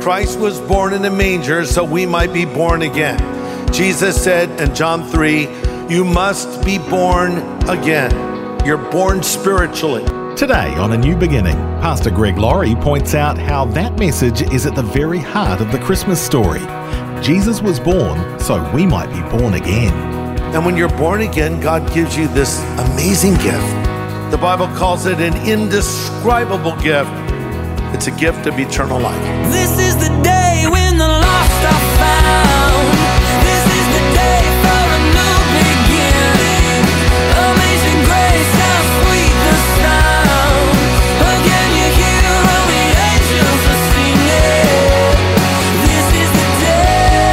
Christ was born in a manger so we might be born again. Jesus said in John 3, You must be born again. You're born spiritually. Today on A New Beginning, Pastor Greg Laurie points out how that message is at the very heart of the Christmas story. Jesus was born so we might be born again. And when you're born again, God gives you this amazing gift. The Bible calls it an indescribable gift. It's a gift of eternal life. This is the day when the lost are found. This is the day for a new beginning. Amazing grace, how sweet the sound. Again you hear all the angels are singing. This is the day,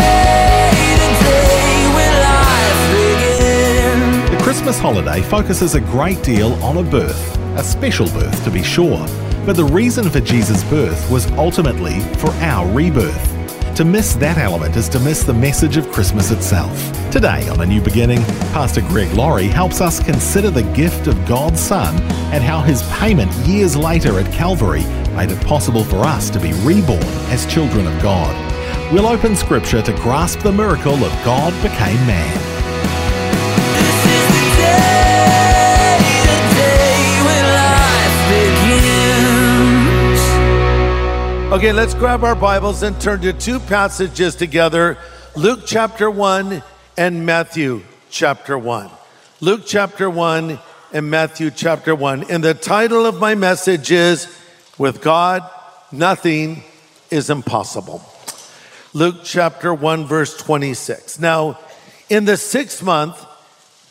the day when life begins. The Christmas holiday focuses a great deal on a birth, a special birth to be sure. But the reason for Jesus' birth was ultimately for our rebirth. To miss that element is to miss the message of Christmas itself. Today on A New Beginning, Pastor Greg Laurie helps us consider the gift of God's Son and how his payment years later at Calvary made it possible for us to be reborn as children of God. We'll open Scripture to grasp the miracle of God became man. Okay, let's grab our Bibles and turn to two passages together Luke chapter 1 and Matthew chapter 1. Luke chapter 1 and Matthew chapter 1. And the title of my message is With God, Nothing is Impossible. Luke chapter 1, verse 26. Now, in the sixth month,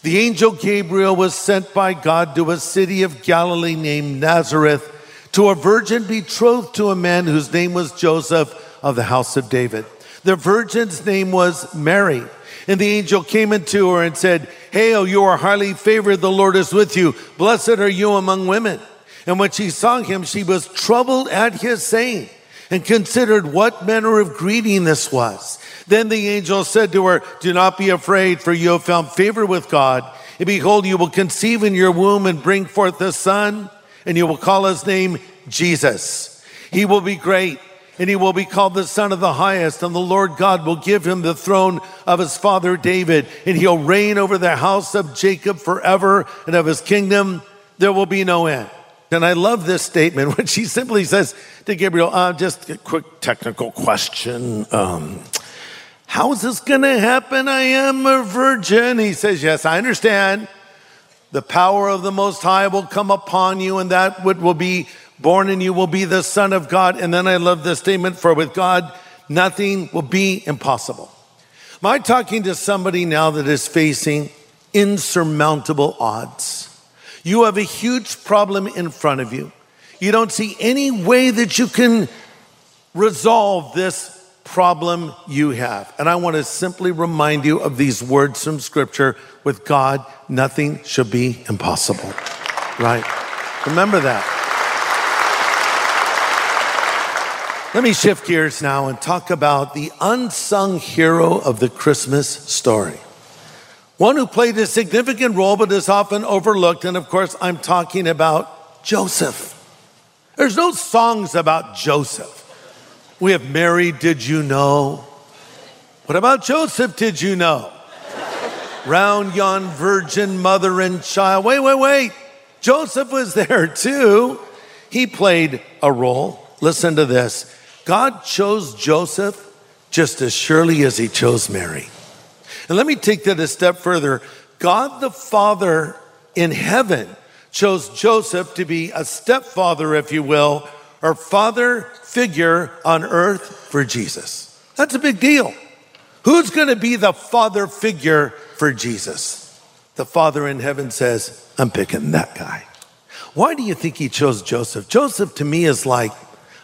the angel Gabriel was sent by God to a city of Galilee named Nazareth to a virgin betrothed to a man whose name was Joseph of the house of David. The virgin's name was Mary. And the angel came into her and said, Hail, you are highly favored, the Lord is with you. Blessed are you among women. And when she saw him, she was troubled at his saying and considered what manner of greeting this was. Then the angel said to her, Do not be afraid, for you have found favor with God. And behold, you will conceive in your womb and bring forth a son, and you will call his name Jesus. He will be great, and he will be called the Son of the Highest, and the Lord God will give him the throne of his father David, and he'll reign over the house of Jacob forever, and of his kingdom there will be no end. And I love this statement when she simply says to Gabriel, uh, just a quick technical question. Um, how is this going to happen? I am a virgin. He says, Yes, I understand. The power of the Most High will come upon you, and that what will be born in you will be the Son of God. And then I love this statement for with God, nothing will be impossible. Am I talking to somebody now that is facing insurmountable odds? You have a huge problem in front of you. You don't see any way that you can resolve this problem you have. And I want to simply remind you of these words from Scripture with God, nothing should be impossible. Right? Remember that. Let me shift gears now and talk about the unsung hero of the Christmas story. One who played a significant role but is often overlooked. And of course, I'm talking about Joseph. There's no songs about Joseph. We have Mary, did you know? What about Joseph, did you know? Round yon virgin mother and child. Wait, wait, wait. Joseph was there too. He played a role. Listen to this God chose Joseph just as surely as he chose Mary. And let me take that a step further. God the Father in heaven chose Joseph to be a stepfather, if you will, or father figure on earth for Jesus. That's a big deal. Who's going to be the father figure for Jesus? The Father in heaven says, I'm picking that guy. Why do you think he chose Joseph? Joseph to me is like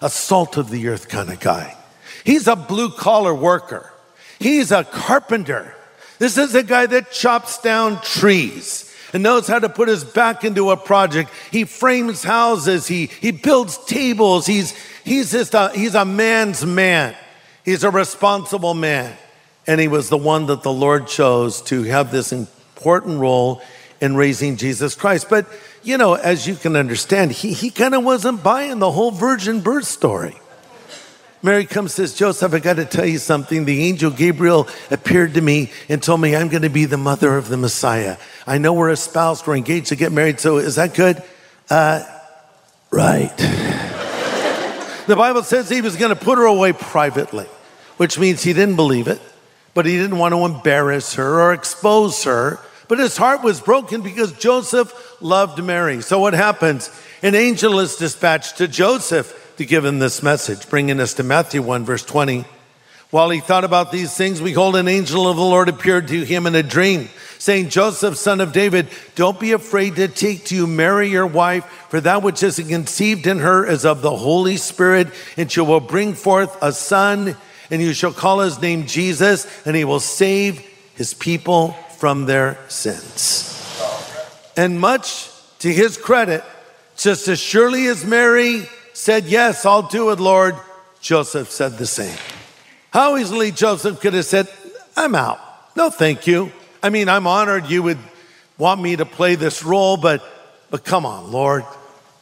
a salt of the earth kind of guy. He's a blue collar worker. He's a carpenter. This is a guy that chops down trees and knows how to put his back into a project. He frames houses. He, he builds tables. He's, he's just a, he's a man's man. He's a responsible man. And he was the one that the Lord chose to have this important role in raising Jesus Christ. But, you know, as you can understand, he, he kind of wasn't buying the whole virgin birth story. Mary comes says, Joseph, I got to tell you something. The angel Gabriel appeared to me and told me I'm going to be the mother of the Messiah. I know we're espoused, we're engaged to get married, so is that good? Uh, right. The Bible says he was going to put her away privately, which means he didn't believe it, but he didn't want to embarrass her or expose her. But his heart was broken because Joseph loved Mary. So what happens? An angel is dispatched to Joseph to give him this message, bringing us to Matthew 1, verse 20. While he thought about these things, behold, an angel of the Lord appeared to him in a dream, saying, Joseph, son of David, don't be afraid to take to you Mary, your wife, for that which is conceived in her is of the Holy Spirit, and she will bring forth a son, and you shall call his name Jesus, and he will save his people from their sins. And much to his credit, just as surely as Mary said, Yes, I'll do it, Lord, Joseph said the same. How easily Joseph could have said, I'm out. No, thank you. I mean, I'm honored you would want me to play this role, but, but come on, Lord.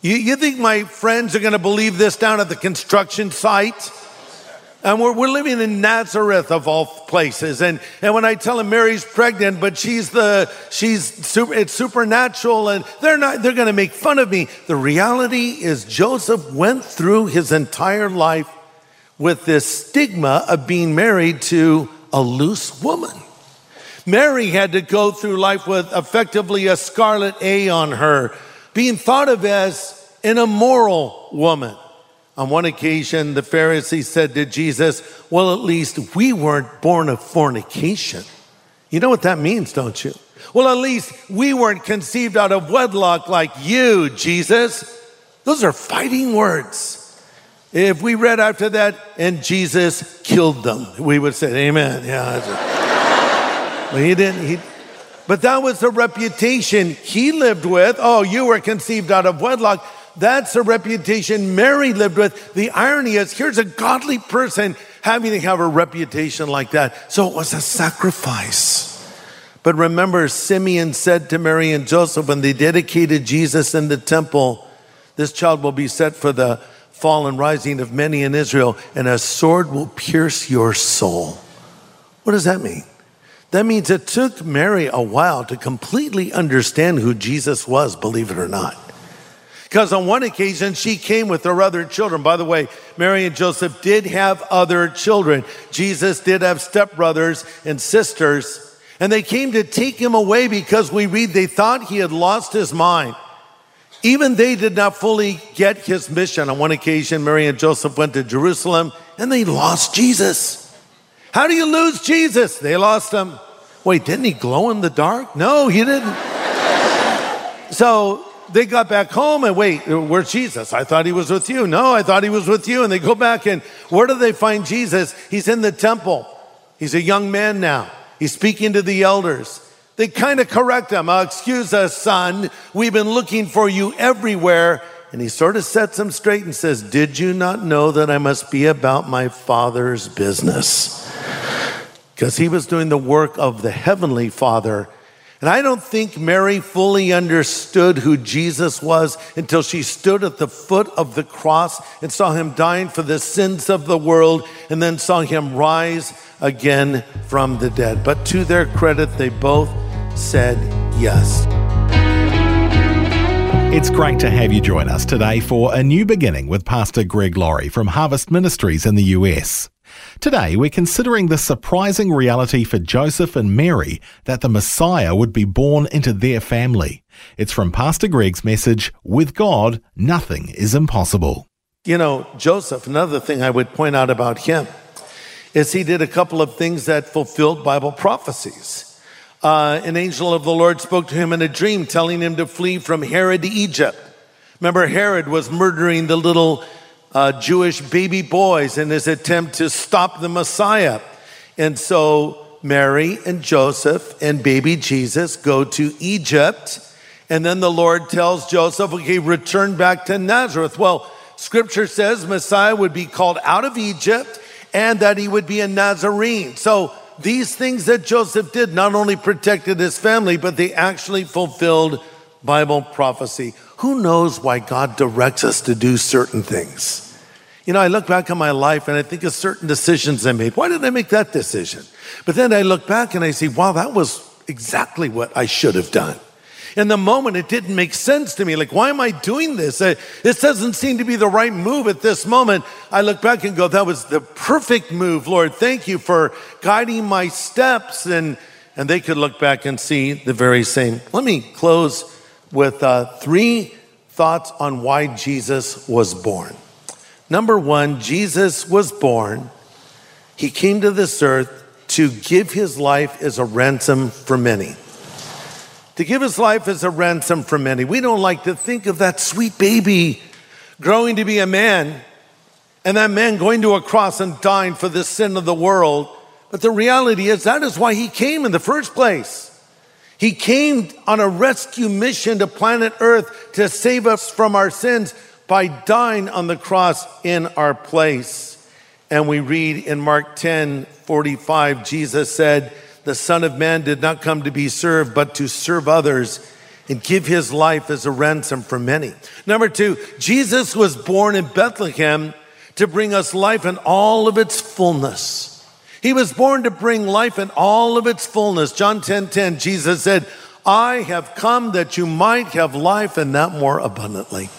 You, you think my friends are going to believe this down at the construction site? And we're, we're living in Nazareth of all places. And, and when I tell them Mary's pregnant, but she's the, she's, super, it's supernatural and they're not, they're going to make fun of me. The reality is Joseph went through his entire life with this stigma of being married to a loose woman. Mary had to go through life with effectively a scarlet A on her, being thought of as an immoral woman. On one occasion, the Pharisees said to Jesus, Well, at least we weren't born of fornication. You know what that means, don't you? Well, at least we weren't conceived out of wedlock like you, Jesus. Those are fighting words. If we read after that, and Jesus killed them, we would say, Amen. Yeah. But he didn't. He, but that was the reputation he lived with. Oh, you were conceived out of wedlock. That's a reputation Mary lived with. The irony is, here's a godly person having to have a reputation like that. So it was a sacrifice. But remember, Simeon said to Mary and Joseph when they dedicated Jesus in the temple, This child will be set for the fall and rising of many in Israel, and a sword will pierce your soul. What does that mean? That means it took Mary a while to completely understand who Jesus was, believe it or not. Because on one occasion, she came with her other children. By the way, Mary and Joseph did have other children. Jesus did have stepbrothers and sisters. And they came to take him away because we read they thought he had lost his mind. Even they did not fully get his mission. On one occasion, Mary and Joseph went to Jerusalem and they lost Jesus. How do you lose Jesus? They lost him. Wait, didn't he glow in the dark? No, he didn't. so they got back home and wait, where's Jesus? I thought he was with you. No, I thought he was with you. And they go back and where do they find Jesus? He's in the temple. He's a young man now. He's speaking to the elders. They kind of correct him. Oh, excuse us, son. We've been looking for you everywhere. And he sort of sets him straight and says, Did you not know that I must be about my father's business? Because he was doing the work of the heavenly father and I don't think Mary fully understood who Jesus was until she stood at the foot of the cross and saw him dying for the sins of the world and then saw him rise again from the dead. But to their credit, they both said yes. It's great to have you join us today for a new beginning with Pastor Greg Laurie from Harvest Ministries in the US. Today, we're considering the surprising reality for Joseph and Mary that the Messiah would be born into their family. It's from Pastor Greg's message With God, Nothing is Impossible. You know, Joseph, another thing I would point out about him is he did a couple of things that fulfilled Bible prophecies. Uh, an angel of the Lord spoke to him in a dream, telling him to flee from Herod to Egypt. Remember, Herod was murdering the little uh, Jewish baby boys in his attempt to stop the Messiah. And so Mary and Joseph and baby Jesus go to Egypt. And then the Lord tells Joseph, okay, return back to Nazareth. Well, scripture says Messiah would be called out of Egypt and that he would be a Nazarene. So these things that Joseph did not only protected his family, but they actually fulfilled Bible prophecy. Who knows why God directs us to do certain things? You know, I look back on my life and I think of certain decisions I made. Why did I make that decision? But then I look back and I see, wow, that was exactly what I should have done. In the moment, it didn't make sense to me. Like, why am I doing this? This doesn't seem to be the right move at this moment. I look back and go, that was the perfect move, Lord. Thank you for guiding my steps. And, and they could look back and see the very same. Let me close with uh, three thoughts on why Jesus was born. Number one, Jesus was born. He came to this earth to give his life as a ransom for many to give his life as a ransom for many. We don't like to think of that sweet baby growing to be a man and that man going to a cross and dying for the sin of the world. But the reality is that is why he came in the first place. He came on a rescue mission to planet Earth to save us from our sins by dying on the cross in our place. And we read in Mark 10 45, Jesus said, The Son of Man did not come to be served, but to serve others and give his life as a ransom for many. Number two, Jesus was born in Bethlehem to bring us life in all of its fullness. He was born to bring life in all of its fullness. John 10 10, Jesus said, I have come that you might have life and that more abundantly.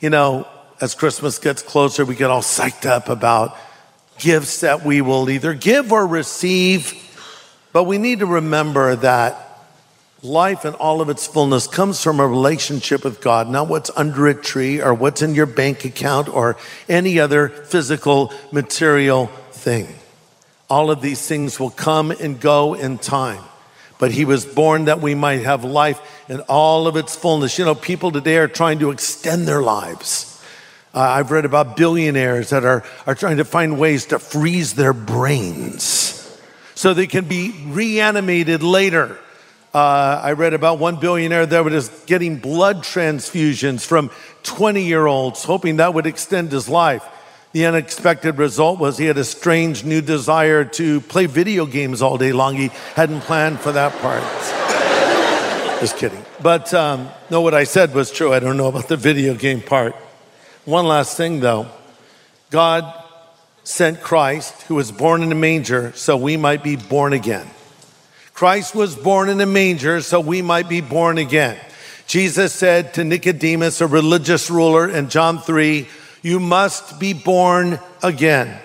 You know, as Christmas gets closer, we get all psyched up about gifts that we will either give or receive. But we need to remember that life in all of its fullness comes from a relationship with God, not what's under a tree or what's in your bank account or any other physical, material thing. All of these things will come and go in time. But he was born that we might have life in all of its fullness. You know, people today are trying to extend their lives. Uh, I've read about billionaires that are, are trying to find ways to freeze their brains so they can be reanimated later. Uh, I read about one billionaire that was getting blood transfusions from 20 year olds, hoping that would extend his life. The unexpected result was he had a strange new desire to play video games all day long. He hadn't planned for that part. Just kidding. But um, no, what I said was true. I don't know about the video game part. One last thing, though God sent Christ, who was born in a manger, so we might be born again. Christ was born in a manger, so we might be born again. Jesus said to Nicodemus, a religious ruler, in John 3, You must be born again.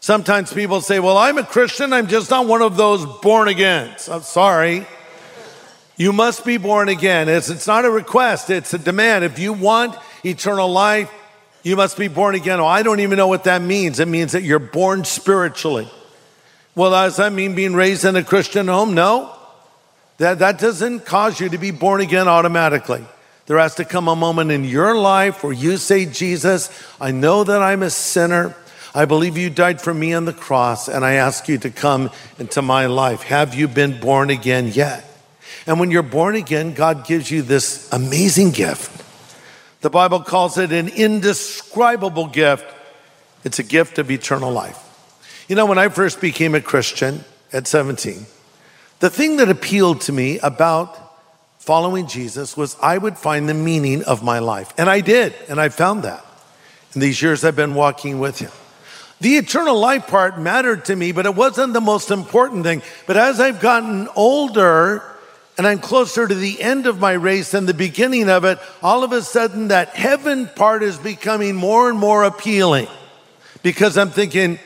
Sometimes people say, Well, I'm a Christian, I'm just not one of those born agains. I'm sorry. You must be born again. It's, it's not a request, it's a demand. If you want eternal life, you must be born again. Oh, I don't even know what that means. It means that you're born spiritually. Well, does that mean being raised in a Christian home? No. That, that doesn't cause you to be born again automatically. There has to come a moment in your life where you say, Jesus, I know that I'm a sinner. I believe you died for me on the cross, and I ask you to come into my life. Have you been born again yet? And when you're born again, God gives you this amazing gift. The Bible calls it an indescribable gift. It's a gift of eternal life. You know, when I first became a Christian at 17, the thing that appealed to me about following Jesus was I would find the meaning of my life. And I did, and I found that in these years I've been walking with him. The eternal life part mattered to me, but it wasn't the most important thing. But as I've gotten older and I'm closer to the end of my race than the beginning of it, all of a sudden that heaven part is becoming more and more appealing because I'm thinking,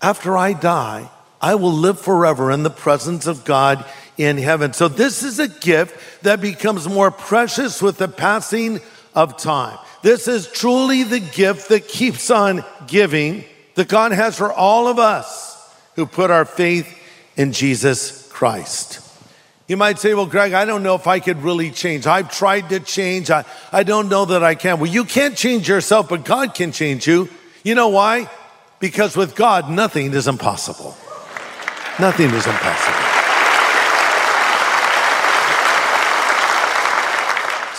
after I die, I will live forever in the presence of God in heaven. So this is a gift that becomes more precious with the passing of time. This is truly the gift that keeps on giving that God has for all of us who put our faith in Jesus Christ. You might say, well, Greg, I don't know if I could really change. I've tried to change. I, I don't know that I can. Well, you can't change yourself, but God can change you. You know why? Because with God, nothing is impossible. Nothing is impossible.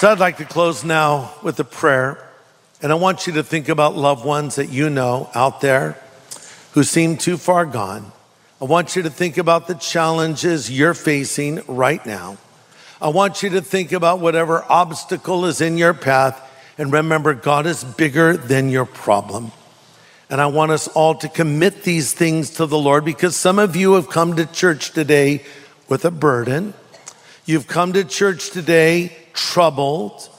So I'd like to close now with a prayer. And I want you to think about loved ones that you know out there who seem too far gone. I want you to think about the challenges you're facing right now. I want you to think about whatever obstacle is in your path. And remember, God is bigger than your problem. And I want us all to commit these things to the Lord because some of you have come to church today with a burden. You've come to church today troubled.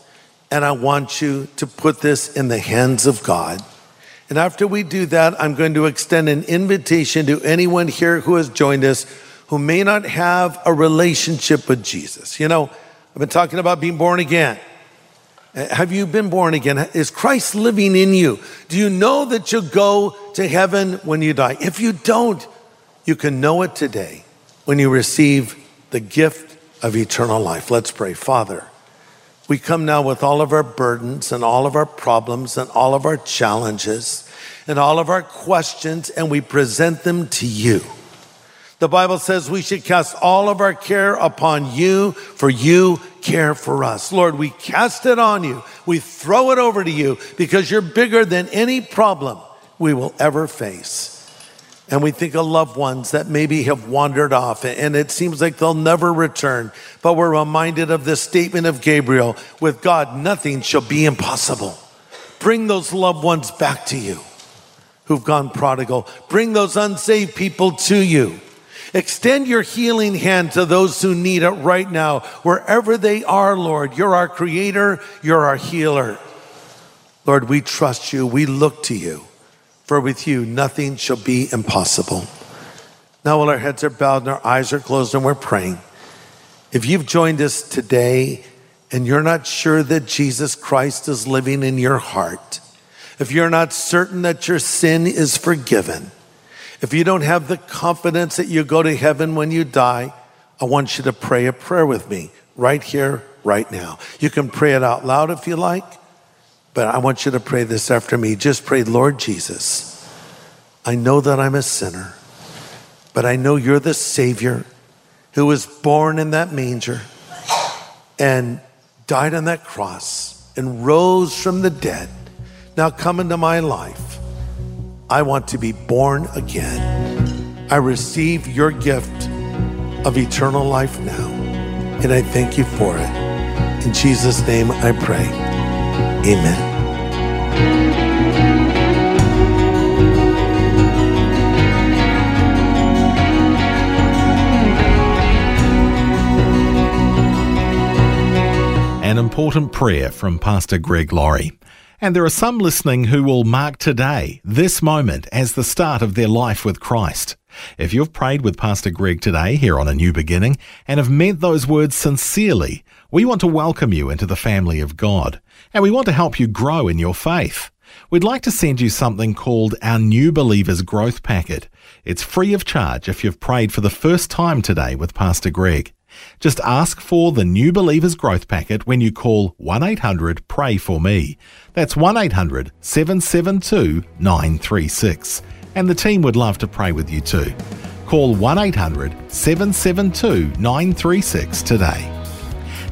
And I want you to put this in the hands of God. And after we do that, I'm going to extend an invitation to anyone here who has joined us who may not have a relationship with Jesus. You know, I've been talking about being born again. Uh, Have you been born again? Is Christ living in you? Do you know that you'll go to heaven when you die? If you don't, you can know it today when you receive the gift of eternal life. Let's pray. Father, we come now with all of our burdens and all of our problems and all of our challenges and all of our questions, and we present them to you. The Bible says we should cast all of our care upon you, for you care for us. Lord, we cast it on you. We throw it over to you because you're bigger than any problem we will ever face. And we think of loved ones that maybe have wandered off and it seems like they'll never return. But we're reminded of this statement of Gabriel with God, nothing shall be impossible. Bring those loved ones back to you who've gone prodigal. Bring those unsaved people to you. Extend your healing hand to those who need it right now, wherever they are, Lord. You're our creator, you're our healer. Lord, we trust you, we look to you, for with you nothing shall be impossible. Now, while our heads are bowed and our eyes are closed and we're praying, if you've joined us today and you're not sure that Jesus Christ is living in your heart, if you're not certain that your sin is forgiven, if you don't have the confidence that you go to heaven when you die, I want you to pray a prayer with me right here, right now. You can pray it out loud if you like, but I want you to pray this after me. Just pray, Lord Jesus, I know that I'm a sinner, but I know you're the Savior who was born in that manger and died on that cross and rose from the dead. Now come into my life. I want to be born again. I receive your gift of eternal life now, and I thank you for it. In Jesus' name I pray. Amen. An important prayer from Pastor Greg Laurie. And there are some listening who will mark today, this moment, as the start of their life with Christ. If you've prayed with Pastor Greg today here on A New Beginning and have meant those words sincerely, we want to welcome you into the family of God. And we want to help you grow in your faith. We'd like to send you something called our New Believers Growth Packet. It's free of charge if you've prayed for the first time today with Pastor Greg. Just ask for the New Believers Growth Packet when you call 1 800 Pray For Me. That's 1 800 772 936. And the team would love to pray with you too. Call 1 800 772 936 today.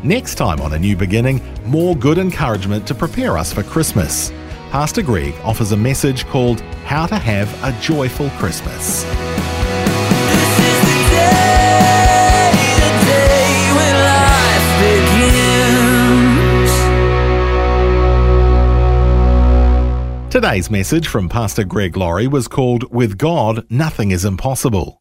Next time on A New Beginning, more good encouragement to prepare us for Christmas. Pastor Greg offers a message called How to Have a Joyful Christmas. This is the day, the day when life begins. Today's message from Pastor Greg Laurie was called With God, Nothing is Impossible.